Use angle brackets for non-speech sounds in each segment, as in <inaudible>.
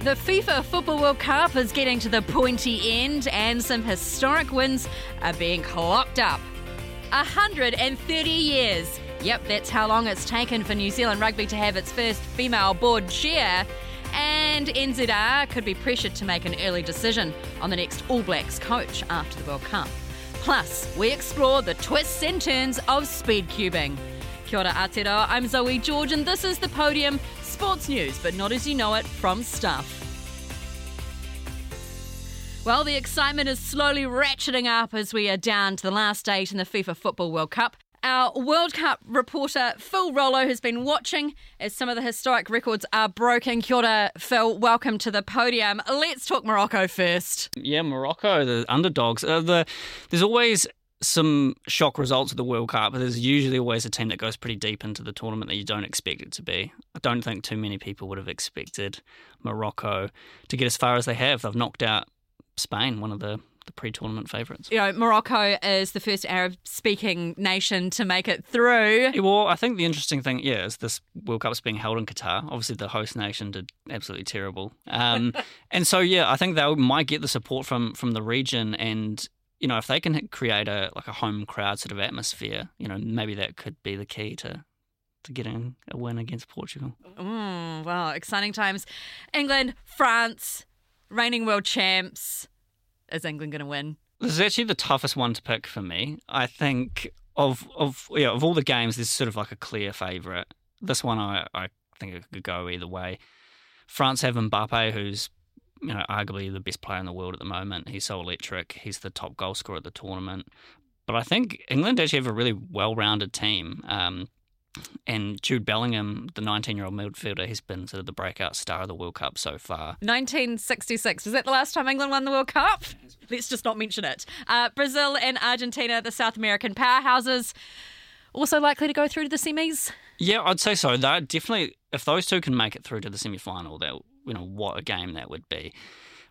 The FIFA Football World Cup is getting to the pointy end, and some historic wins are being clocked up. 130 years. Yep, that's how long it's taken for New Zealand Rugby to have its first female board chair. And NZR could be pressured to make an early decision on the next All Blacks coach after the World Cup. Plus, we explore the twists and turns of speed cubing. Kia ora I'm Zoe George, and this is The Podium, sports news, but not as you know it from Stuff. Well, the excitement is slowly ratcheting up as we are down to the last eight in the FIFA Football World Cup. Our World Cup reporter Phil Rollo has been watching as some of the historic records are broken. Kia ora, Phil. Welcome to the podium. Let's talk Morocco first. Yeah, Morocco, the underdogs. Uh, the, there's always some shock results of the World Cup, but there's usually always a team that goes pretty deep into the tournament that you don't expect it to be. I don't think too many people would have expected Morocco to get as far as they have. They've knocked out Spain, one of the the pre-tournament favourites. You know, Morocco is the first Arab-speaking nation to make it through. Well, I think the interesting thing, yeah, is this World Cup is being held in Qatar. Obviously, the host nation did absolutely terrible, um, <laughs> and so yeah, I think they might get the support from from the region and you know, if they can create a like a home crowd sort of atmosphere, you know, maybe that could be the key to to getting a win against Portugal. Mm, wow, exciting times! England, France, reigning world champs. Is England going to win? This is actually the toughest one to pick for me. I think of of yeah, of all the games, there's sort of like a clear favourite. This one, I I think it could go either way. France have Mbappe, who's you know arguably the best player in the world at the moment. He's so electric. He's the top goal scorer at the tournament. But I think England actually have a really well-rounded team. Um, and Jude Bellingham, the 19 year old midfielder, has been sort of the breakout star of the World Cup so far. 1966. Was that the last time England won the World Cup? Let's just not mention it. Uh, Brazil and Argentina, the South American powerhouses, also likely to go through to the semis? Yeah, I'd say so. They're definitely, if those two can make it through to the semi final, you know, what a game that would be.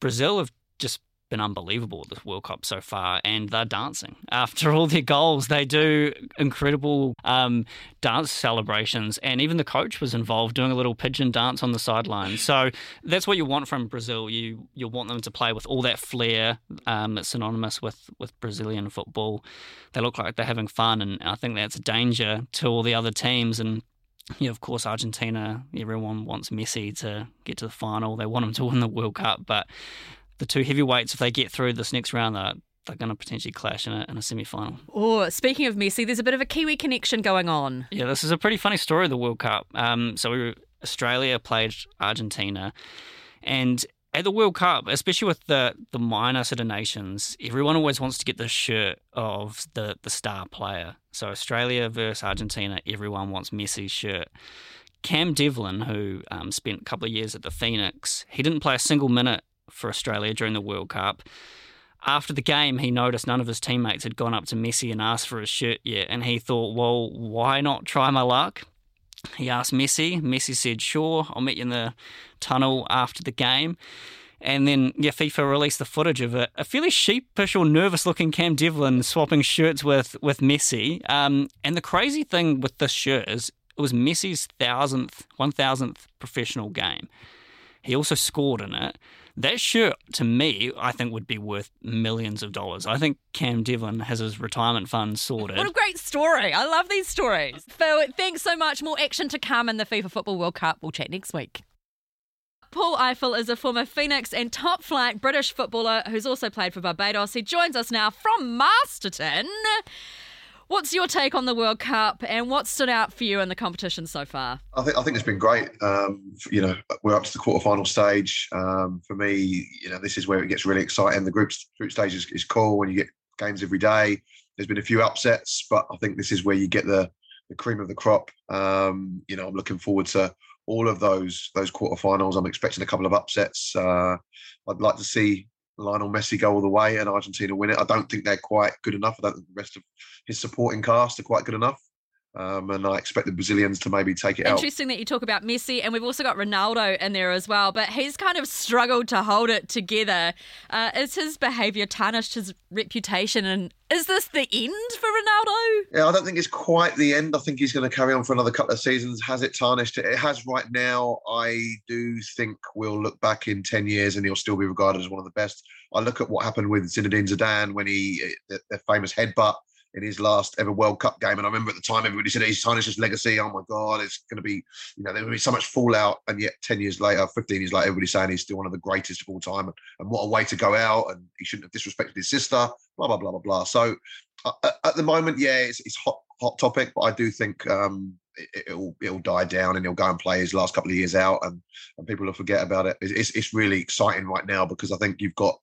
Brazil have just been unbelievable at this World Cup so far, and they're dancing. After all their goals, they do incredible um, dance celebrations, and even the coach was involved doing a little pigeon dance on the sideline. So that's what you want from Brazil. You you want them to play with all that flair um, that's synonymous with with Brazilian football. They look like they're having fun, and I think that's a danger to all the other teams. And yeah, of course, Argentina, everyone wants Messi to get to the final. They want him to win the World Cup, but the two heavyweights, if they get through this next round, they're, they're going to potentially clash in a, in a semi final. Oh, speaking of Messi, there's a bit of a Kiwi connection going on. Yeah, this is a pretty funny story of the World Cup. Um, so we Australia played Argentina, and at the World Cup, especially with the the minor sort of nations, everyone always wants to get the shirt of the the star player. So Australia versus Argentina, everyone wants Messi's shirt. Cam Devlin, who um, spent a couple of years at the Phoenix, he didn't play a single minute for Australia during the World Cup. After the game, he noticed none of his teammates had gone up to Messi and asked for his shirt yet, and he thought, well, why not try my luck? He asked Messi. Messi said, sure, I'll meet you in the tunnel after the game. And then, yeah, FIFA released the footage of a, a fairly sheepish or nervous looking Cam Devlin swapping shirts with, with Messi. Um, and the crazy thing with this shirt is it was Messi's thousandth, one thousandth professional game. He also scored in it. That shirt, to me, I think would be worth millions of dollars. I think Cam Devlin has his retirement fund sorted. What a great story. I love these stories. Phil, thanks so much. More action to come in the FIFA Football World Cup. We'll chat next week. Paul Ifill is a former Phoenix and top flight British footballer who's also played for Barbados. He joins us now from Masterton. What's your take on the World Cup and what stood out for you in the competition so far? I think I think it's been great. Um, you know, we're up to the quarterfinal stage. Um, for me, you know, this is where it gets really exciting. The group group stage is, is cool when you get games every day. There's been a few upsets, but I think this is where you get the the cream of the crop. Um, you know, I'm looking forward to all of those those quarterfinals. I'm expecting a couple of upsets. Uh, I'd like to see Lionel Messi go all the way and Argentina win it. I don't think they're quite good enough. I don't think the rest of his supporting cast are quite good enough. Um, and I expect the Brazilians to maybe take it out. Interesting that you talk about Messi, and we've also got Ronaldo in there as well, but he's kind of struggled to hold it together. Uh, is his behaviour tarnished his reputation, and is this the end for Ronaldo? Yeah, I don't think it's quite the end. I think he's going to carry on for another couple of seasons. Has it tarnished it? It has right now. I do think we'll look back in 10 years and he'll still be regarded as one of the best. I look at what happened with Zinedine Zidane when he, the, the famous headbutt in his last ever World Cup game. And I remember at the time everybody said he's tarnished his legacy. Oh my God, it's going to be, you know, there will be so much fallout. And yet 10 years later, 15 years later, everybody's saying he's still one of the greatest of all time. And, and what a way to go out. And he shouldn't have disrespected his sister, blah, blah, blah, blah, blah. So uh, at the moment, yeah, it's, it's hot, hot topic, but I do think um, it, will it'll die down and he'll go and play his last couple of years out and, and people will forget about it. It's, it's really exciting right now because I think you've got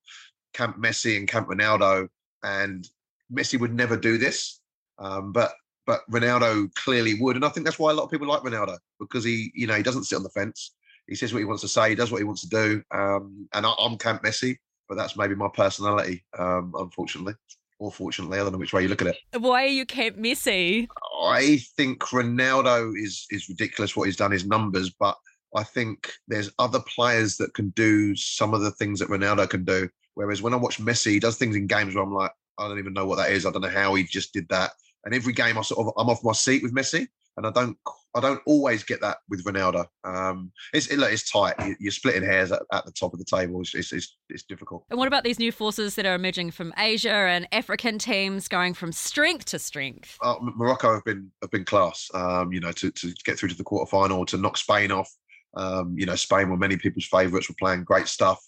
Camp Messi and Camp Ronaldo and Messi would never do this, um, but but Ronaldo clearly would, and I think that's why a lot of people like Ronaldo because he, you know, he doesn't sit on the fence. He says what he wants to say. He does what he wants to do. Um, and I, am Camp Messi, but that's maybe my personality, um, unfortunately, or fortunately. I don't know which way you look at it. Why are you Camp Messi? I think Ronaldo is is ridiculous what he's done, his numbers, but I think there's other players that can do some of the things that Ronaldo can do. Whereas when I watch Messi, he does things in games where I'm like, I don't even know what that is. I don't know how he just did that. And every game, I sort of I'm off my seat with Messi, and I don't I don't always get that with Ronaldo. Um, it's it, look, it's tight. You're splitting hairs at, at the top of the table. It's, it's, it's it's difficult. And what about these new forces that are emerging from Asia and African teams going from strength to strength? Uh, Morocco have been have been class. Um, you know, to to get through to the quarterfinal, to knock Spain off. Um, you know, Spain were many people's favourites. Were playing great stuff,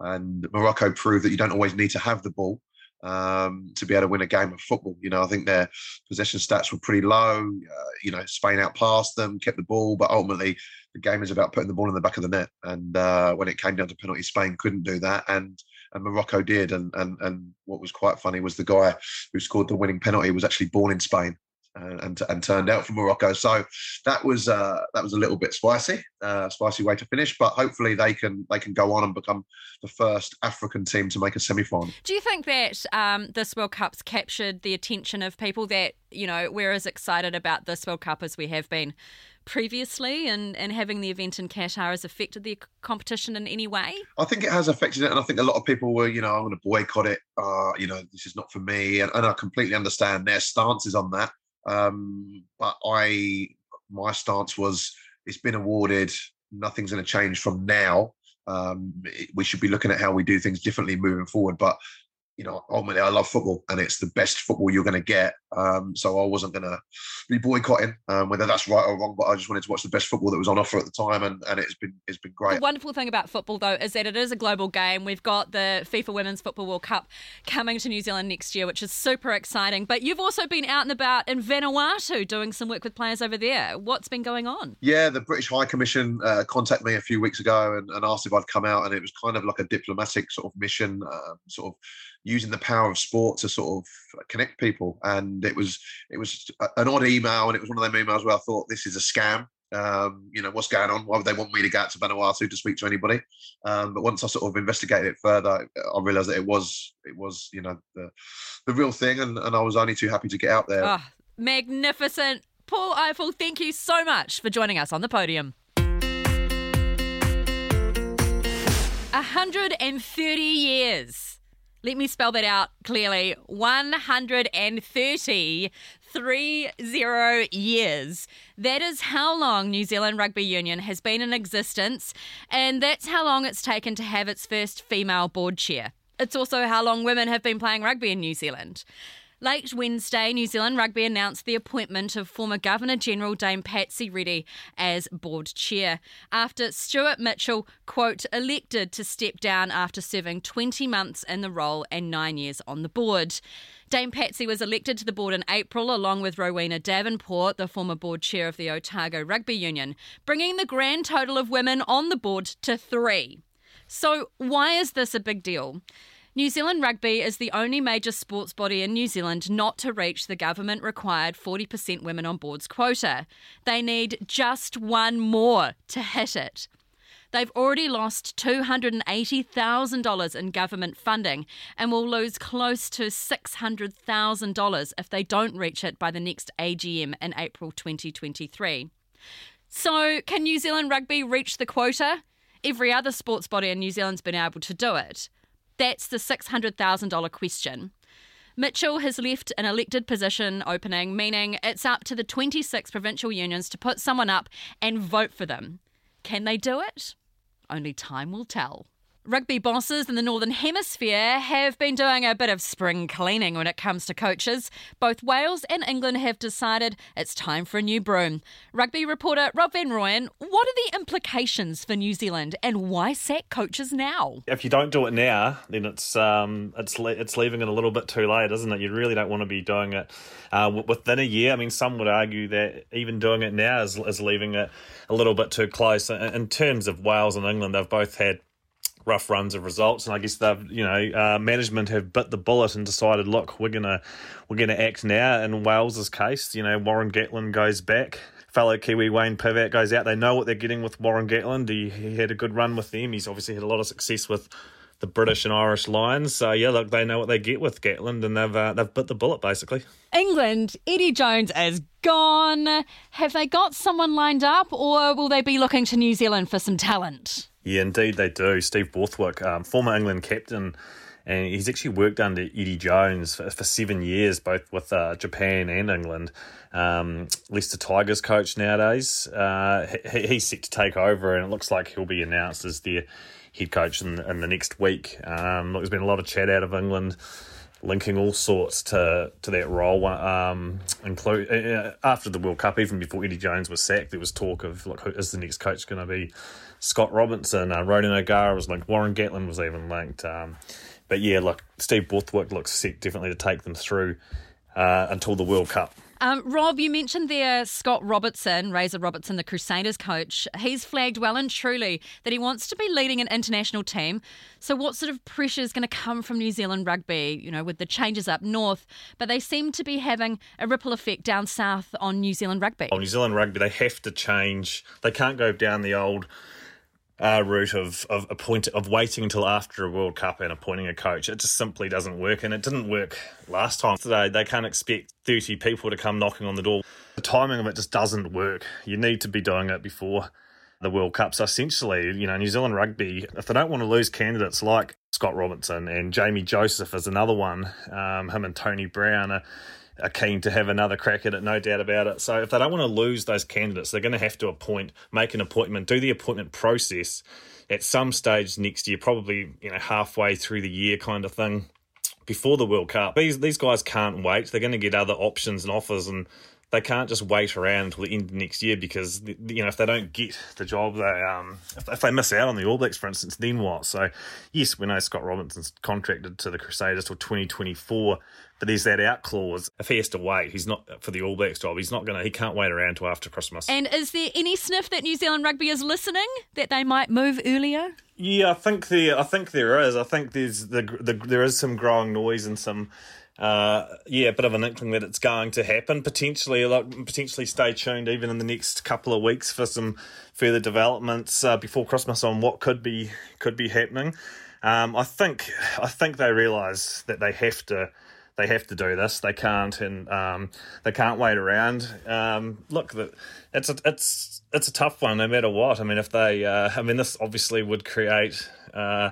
and Morocco proved that you don't always need to have the ball um, to be able to win a game of football. You know, I think their possession stats were pretty low. Uh, you know, Spain outpassed them, kept the ball, but ultimately the game is about putting the ball in the back of the net. And uh, when it came down to penalty, Spain couldn't do that, and and Morocco did. And and and what was quite funny was the guy who scored the winning penalty was actually born in Spain and, and turned out for Morocco. So that was uh, that was a little bit spicy, uh, spicy way to finish. But hopefully they can they can go on and become the first African team to make a semi final. Do you think that um, this World Cup's captured the attention of people that you know we're as excited about this World Cup as we have been? previously and, and having the event in Qatar has affected the competition in any way? I think it has affected it. And I think a lot of people were, you know, I'm going to boycott it. Uh, you know, this is not for me. And, and I completely understand their stances on that. Um, but I, my stance was, it's been awarded. Nothing's going to change from now. Um, we should be looking at how we do things differently moving forward. But you know, ultimately, I love football, and it's the best football you're going to get. Um, so I wasn't going to be boycotting, um, whether that's right or wrong. But I just wanted to watch the best football that was on offer at the time, and, and it's been it's been great. The wonderful thing about football, though, is that it is a global game. We've got the FIFA Women's Football World Cup coming to New Zealand next year, which is super exciting. But you've also been out and about in Vanuatu doing some work with players over there. What's been going on? Yeah, the British High Commission uh, contacted me a few weeks ago and, and, asked if I'd come out, and it was kind of like a diplomatic sort of mission, uh, sort of using the power of sport to sort of connect people. And it was it was an odd email, and it was one of them emails where I thought this is a scam. Um, you know what's going on? Why would they want me to go out to Vanuatu to speak to anybody? Um, but once I sort of investigated it further, I realised that it was it was you know the the real thing, and, and I was only too happy to get out there. Oh, magnificent, Paul Ifill. Thank you so much for joining us on the podium. 130 years let me spell that out clearly 130 three zero years. That is how long New Zealand Rugby Union has been in existence, and that's how long it's taken to have its first female board chair. It's also how long women have been playing rugby in New Zealand. Late Wednesday, New Zealand Rugby announced the appointment of former Governor General Dame Patsy Reddy as board chair after Stuart Mitchell, quote, elected to step down after serving 20 months in the role and nine years on the board. Dame Patsy was elected to the board in April along with Rowena Davenport, the former board chair of the Otago Rugby Union, bringing the grand total of women on the board to three. So, why is this a big deal? New Zealand Rugby is the only major sports body in New Zealand not to reach the government required 40% women on boards quota. They need just one more to hit it. They've already lost $280,000 in government funding and will lose close to $600,000 if they don't reach it by the next AGM in April 2023. So, can New Zealand rugby reach the quota? Every other sports body in New Zealand's been able to do it. That's the $600,000 question. Mitchell has left an elected position opening, meaning it's up to the 26 provincial unions to put someone up and vote for them. Can they do it? Only time will tell. Rugby bosses in the Northern Hemisphere have been doing a bit of spring cleaning when it comes to coaches. Both Wales and England have decided it's time for a new broom. Rugby reporter Rob Van Rooyen, what are the implications for New Zealand and why sack coaches now? If you don't do it now, then it's um, it's it's leaving it a little bit too late, isn't it? You really don't want to be doing it uh, within a year. I mean, some would argue that even doing it now is, is leaving it a little bit too close. In terms of Wales and England, they've both had rough runs of results, and I guess they've you know uh, management have bit the bullet and decided, look, we're gonna we're gonna act now. In Wales's case, you know Warren Gatland goes back. Fellow Kiwi Wayne Pivac goes out. They know what they're getting with Warren Gatland. He, he had a good run with them. He's obviously had a lot of success with the British and Irish Lions. So yeah, look, they know what they get with Gatland, and they've uh, they've bit the bullet basically. England, Eddie Jones is gone. Have they got someone lined up, or will they be looking to New Zealand for some talent? Yeah, indeed they do. Steve Borthwick, um, former England captain, and he's actually worked under Eddie Jones for, for seven years, both with uh, Japan and England. Um, Leicester Tigers coach nowadays. Uh, he, he's set to take over, and it looks like he'll be announced as their head coach in, in the next week. Um, look, there's been a lot of chat out of England linking all sorts to to that role. Um, include uh, after the World Cup, even before Eddie Jones was sacked, there was talk of look, who is the next coach going to be? Scott Robertson, uh, Ronan O'Gara was linked, Warren Gatland was even linked. Um, but yeah, look, Steve Borthwick looks set definitely to take them through uh, until the World Cup. Um, Rob, you mentioned there Scott Robertson, Razor Robertson, the Crusaders coach. He's flagged well and truly that he wants to be leading an international team. So, what sort of pressure is going to come from New Zealand rugby, you know, with the changes up north? But they seem to be having a ripple effect down south on New Zealand rugby. On New Zealand rugby, they have to change. They can't go down the old uh, route of of appoint of waiting until after a World Cup and appointing a coach. It just simply doesn't work, and it didn't work last time. Today they can't expect thirty people to come knocking on the door. The timing of it just doesn't work. You need to be doing it before the World Cup. So essentially, you know, New Zealand rugby, if they don't want to lose candidates like Scott Robertson and Jamie Joseph is another one, um, him and Tony Brown are are keen to have another crack at it, no doubt about it. So if they don't want to lose those candidates, they're going to have to appoint, make an appointment, do the appointment process at some stage next year, probably you know halfway through the year, kind of thing, before the World Cup. These these guys can't wait. They're going to get other options and offers and they can't just wait around until the end of next year because you know if they don't get the job, they um if, if, they miss out on the All Blacks, for instance, then what? So yes, we know Scott Robinson's contracted to the Crusaders till twenty twenty four, but there's that out clause. If he has to wait, he's not for the All Blacks job. He's not gonna. He can't wait around till after Christmas. And is there any sniff that New Zealand Rugby is listening that they might move earlier? Yeah, I think there. I think there is. I think there's the, the there is some growing noise and some uh, yeah, a bit of an inkling that it's going to happen. Potentially, like, potentially stay tuned even in the next couple of weeks for some further developments uh, before Christmas on what could be could be happening. Um, I think I think they realise that they have to they have to do this. They can't and um, they can't wait around. Um, look, it's a, it's it's a tough one no matter what. I mean, if they, uh, I mean, this obviously would create. Uh,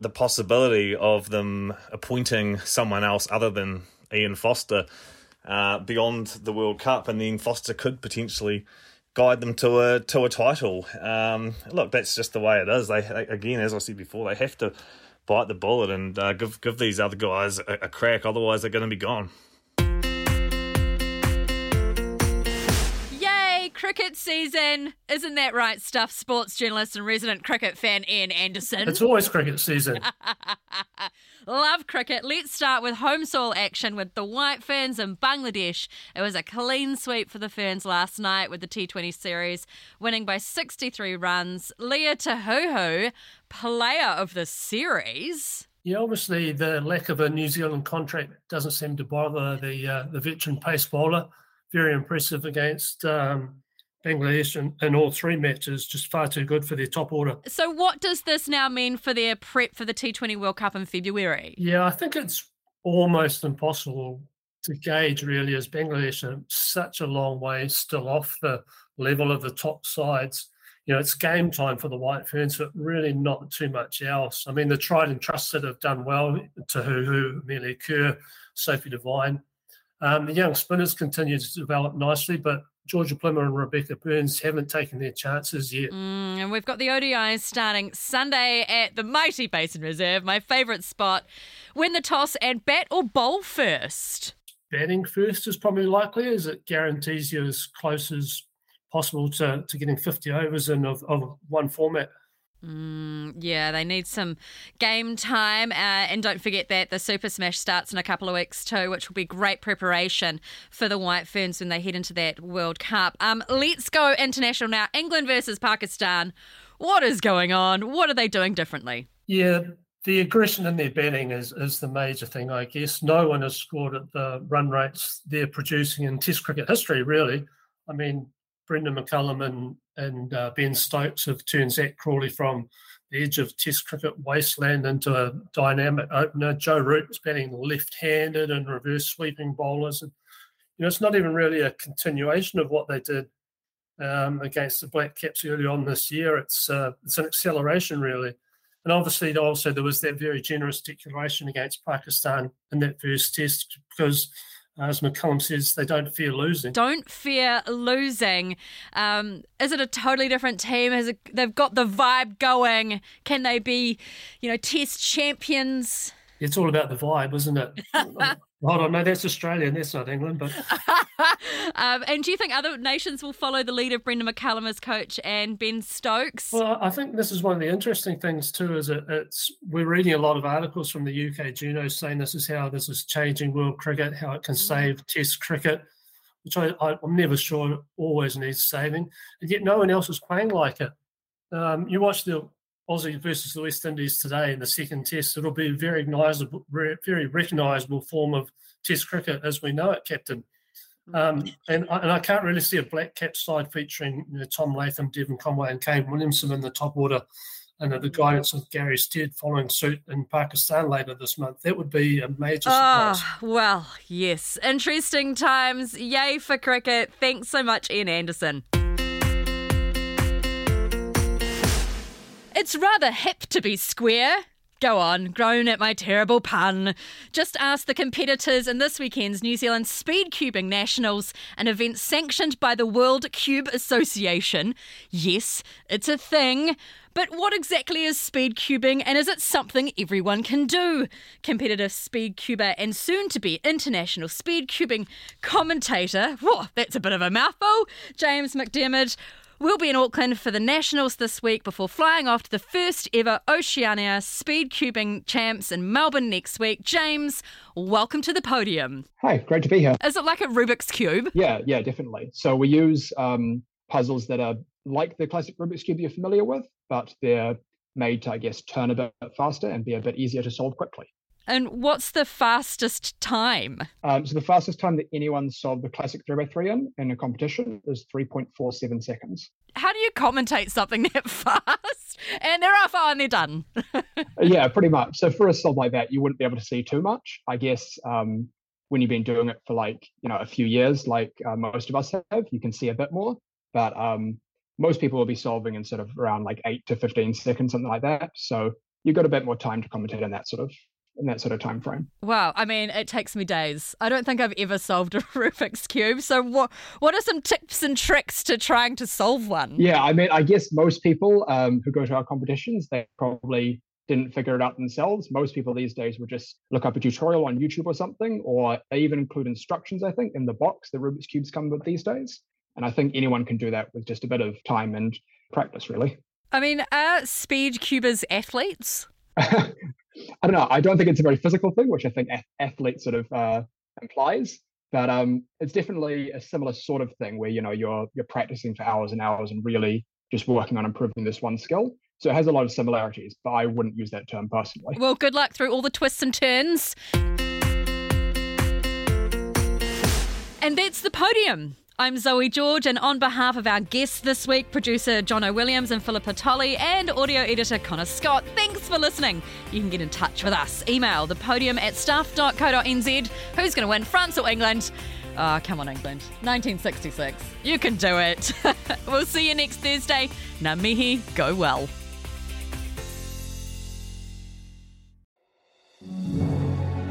the possibility of them appointing someone else other than Ian Foster uh, beyond the World Cup, and then Foster could potentially guide them to a to a title. Um, look, that's just the way it is. They, they, again, as I said before, they have to bite the bullet and uh, give give these other guys a, a crack. Otherwise, they're going to be gone. Cricket season. Isn't that right, Stuff sports journalist and resident cricket fan Ian Anderson? It's always cricket season. <laughs> Love cricket. Let's start with home soil action with the White Ferns in Bangladesh. It was a clean sweep for the Ferns last night with the T20 series, winning by 63 runs. Lea Tahuhu, player of the series. Yeah, obviously the lack of a New Zealand contract doesn't seem to bother the uh, the veteran pace bowler. Very impressive against um, Bangladesh in, in all three matches, just far too good for their top order. So, what does this now mean for their prep for the T20 World Cup in February? Yeah, I think it's almost impossible to gauge really as Bangladesh are such a long way still off the level of the top sides. You know, it's game time for the White Ferns, but really not too much else. I mean, the tried and trusted have done well. Tahuhu, Amelia Kerr, Sophie Devine. Um, the young spinners continue to develop nicely, but Georgia Plimmer and Rebecca Burns haven't taken their chances yet. Mm, and we've got the ODIs starting Sunday at the mighty Basin Reserve, my favourite spot. Win the toss and bat or bowl first? Batting first is probably likely, as it guarantees you as close as possible to, to getting 50 overs in of, of one format. Mm, yeah, they need some game time. Uh, and don't forget that the Super Smash starts in a couple of weeks too, which will be great preparation for the White Ferns when they head into that World Cup. Um, let's go international now. England versus Pakistan. What is going on? What are they doing differently? Yeah, the aggression in their batting is, is the major thing, I guess. No one has scored at the run rates they're producing in Test cricket history, really. I mean, Brendon McCullum and, and uh, Ben Stokes have turned Zak Crawley from the edge of Test cricket wasteland into a dynamic opener. Joe Root Root's batting left-handed and reverse sweeping bowlers. And, you know, it's not even really a continuation of what they did um, against the Black Caps early on this year. It's uh, it's an acceleration, really. And obviously, also there was that very generous declaration against Pakistan in that first test because as McCullum says, they don't fear losing. Don't fear losing. Um, is it a totally different team? Has it, they've got the vibe going? Can they be, you know, Test champions? It's all about the vibe, isn't it? <laughs> Hold on, no, that's Australia, and that's not England. But <laughs> um, and do you think other nations will follow the lead of Brendon McCullum as coach and Ben Stokes? Well, I think this is one of the interesting things too. Is it, it's we're reading a lot of articles from the UK Juno saying this is how this is changing world cricket, how it can mm. save Test cricket, which I, I, am never sure always needs saving, and yet no one else is playing like it. Um, you watch the Aussie versus the West Indies today in the second test, it'll be a very recognisable, very recognisable form of Test cricket as we know it, Captain. Mm. Um, and, and I can't really see a black cap side featuring you know, Tom Latham, Devon Conway, and Kane Williamson in the top order under the mm. guidance of Gary Stead following suit in Pakistan later this month. That would be a major ah, surprise. Oh, well, yes. Interesting times. Yay for cricket. Thanks so much, Ian Anderson. It's rather hip to be square. Go on, groan at my terrible pun. Just ask the competitors in this weekend's New Zealand Speed Cubing Nationals, an event sanctioned by the World Cube Association. Yes, it's a thing. But what exactly is speed cubing and is it something everyone can do? Competitive speed cuber and soon to be international speed cubing commentator, whoa, that's a bit of a mouthful, James McDermott We'll be in Auckland for the Nationals this week before flying off to the first ever Oceania Speed Cubing Champs in Melbourne next week. James, welcome to the podium. Hi, great to be here. Is it like a Rubik's Cube? Yeah, yeah, definitely. So we use um, puzzles that are like the classic Rubik's Cube you're familiar with, but they're made to, I guess, turn a bit faster and be a bit easier to solve quickly. And what's the fastest time? Um, so the fastest time that anyone solved the classic 3x3 in in a competition is 3.47 seconds. How do you commentate something <laughs> that fast? And they're off and they're done. <laughs> yeah, pretty much. So for a solve like that, you wouldn't be able to see too much. I guess um, when you've been doing it for like, you know, a few years, like uh, most of us have, you can see a bit more. But um, most people will be solving in sort of around like 8 to 15 seconds, something like that. So you've got a bit more time to commentate in that sort of in that sort of time frame. Wow, I mean, it takes me days. I don't think I've ever solved a <laughs> Rubik's cube. So, what what are some tips and tricks to trying to solve one? Yeah, I mean, I guess most people um, who go to our competitions, they probably didn't figure it out themselves. Most people these days would just look up a tutorial on YouTube or something, or they even include instructions. I think in the box the Rubik's cubes come with these days, and I think anyone can do that with just a bit of time and practice, really. I mean, are speed cubers athletes? <laughs> I don't know. I don't think it's a very physical thing, which I think athlete sort of uh, implies. But um, it's definitely a similar sort of thing where you know you're you're practicing for hours and hours and really just working on improving this one skill. So it has a lot of similarities, but I wouldn't use that term personally. Well, good luck through all the twists and turns. And that's the podium. I'm Zoe George, and on behalf of our guests this week, producer Jono Williams and Philippa Tolley, and audio editor Connor Scott, thanks for listening. You can get in touch with us. Email the podium at stuff.co.nz. Who's going to win, France or England? Oh, come on, England. 1966. You can do it. <laughs> we'll see you next Thursday. Ngā mihi, go well.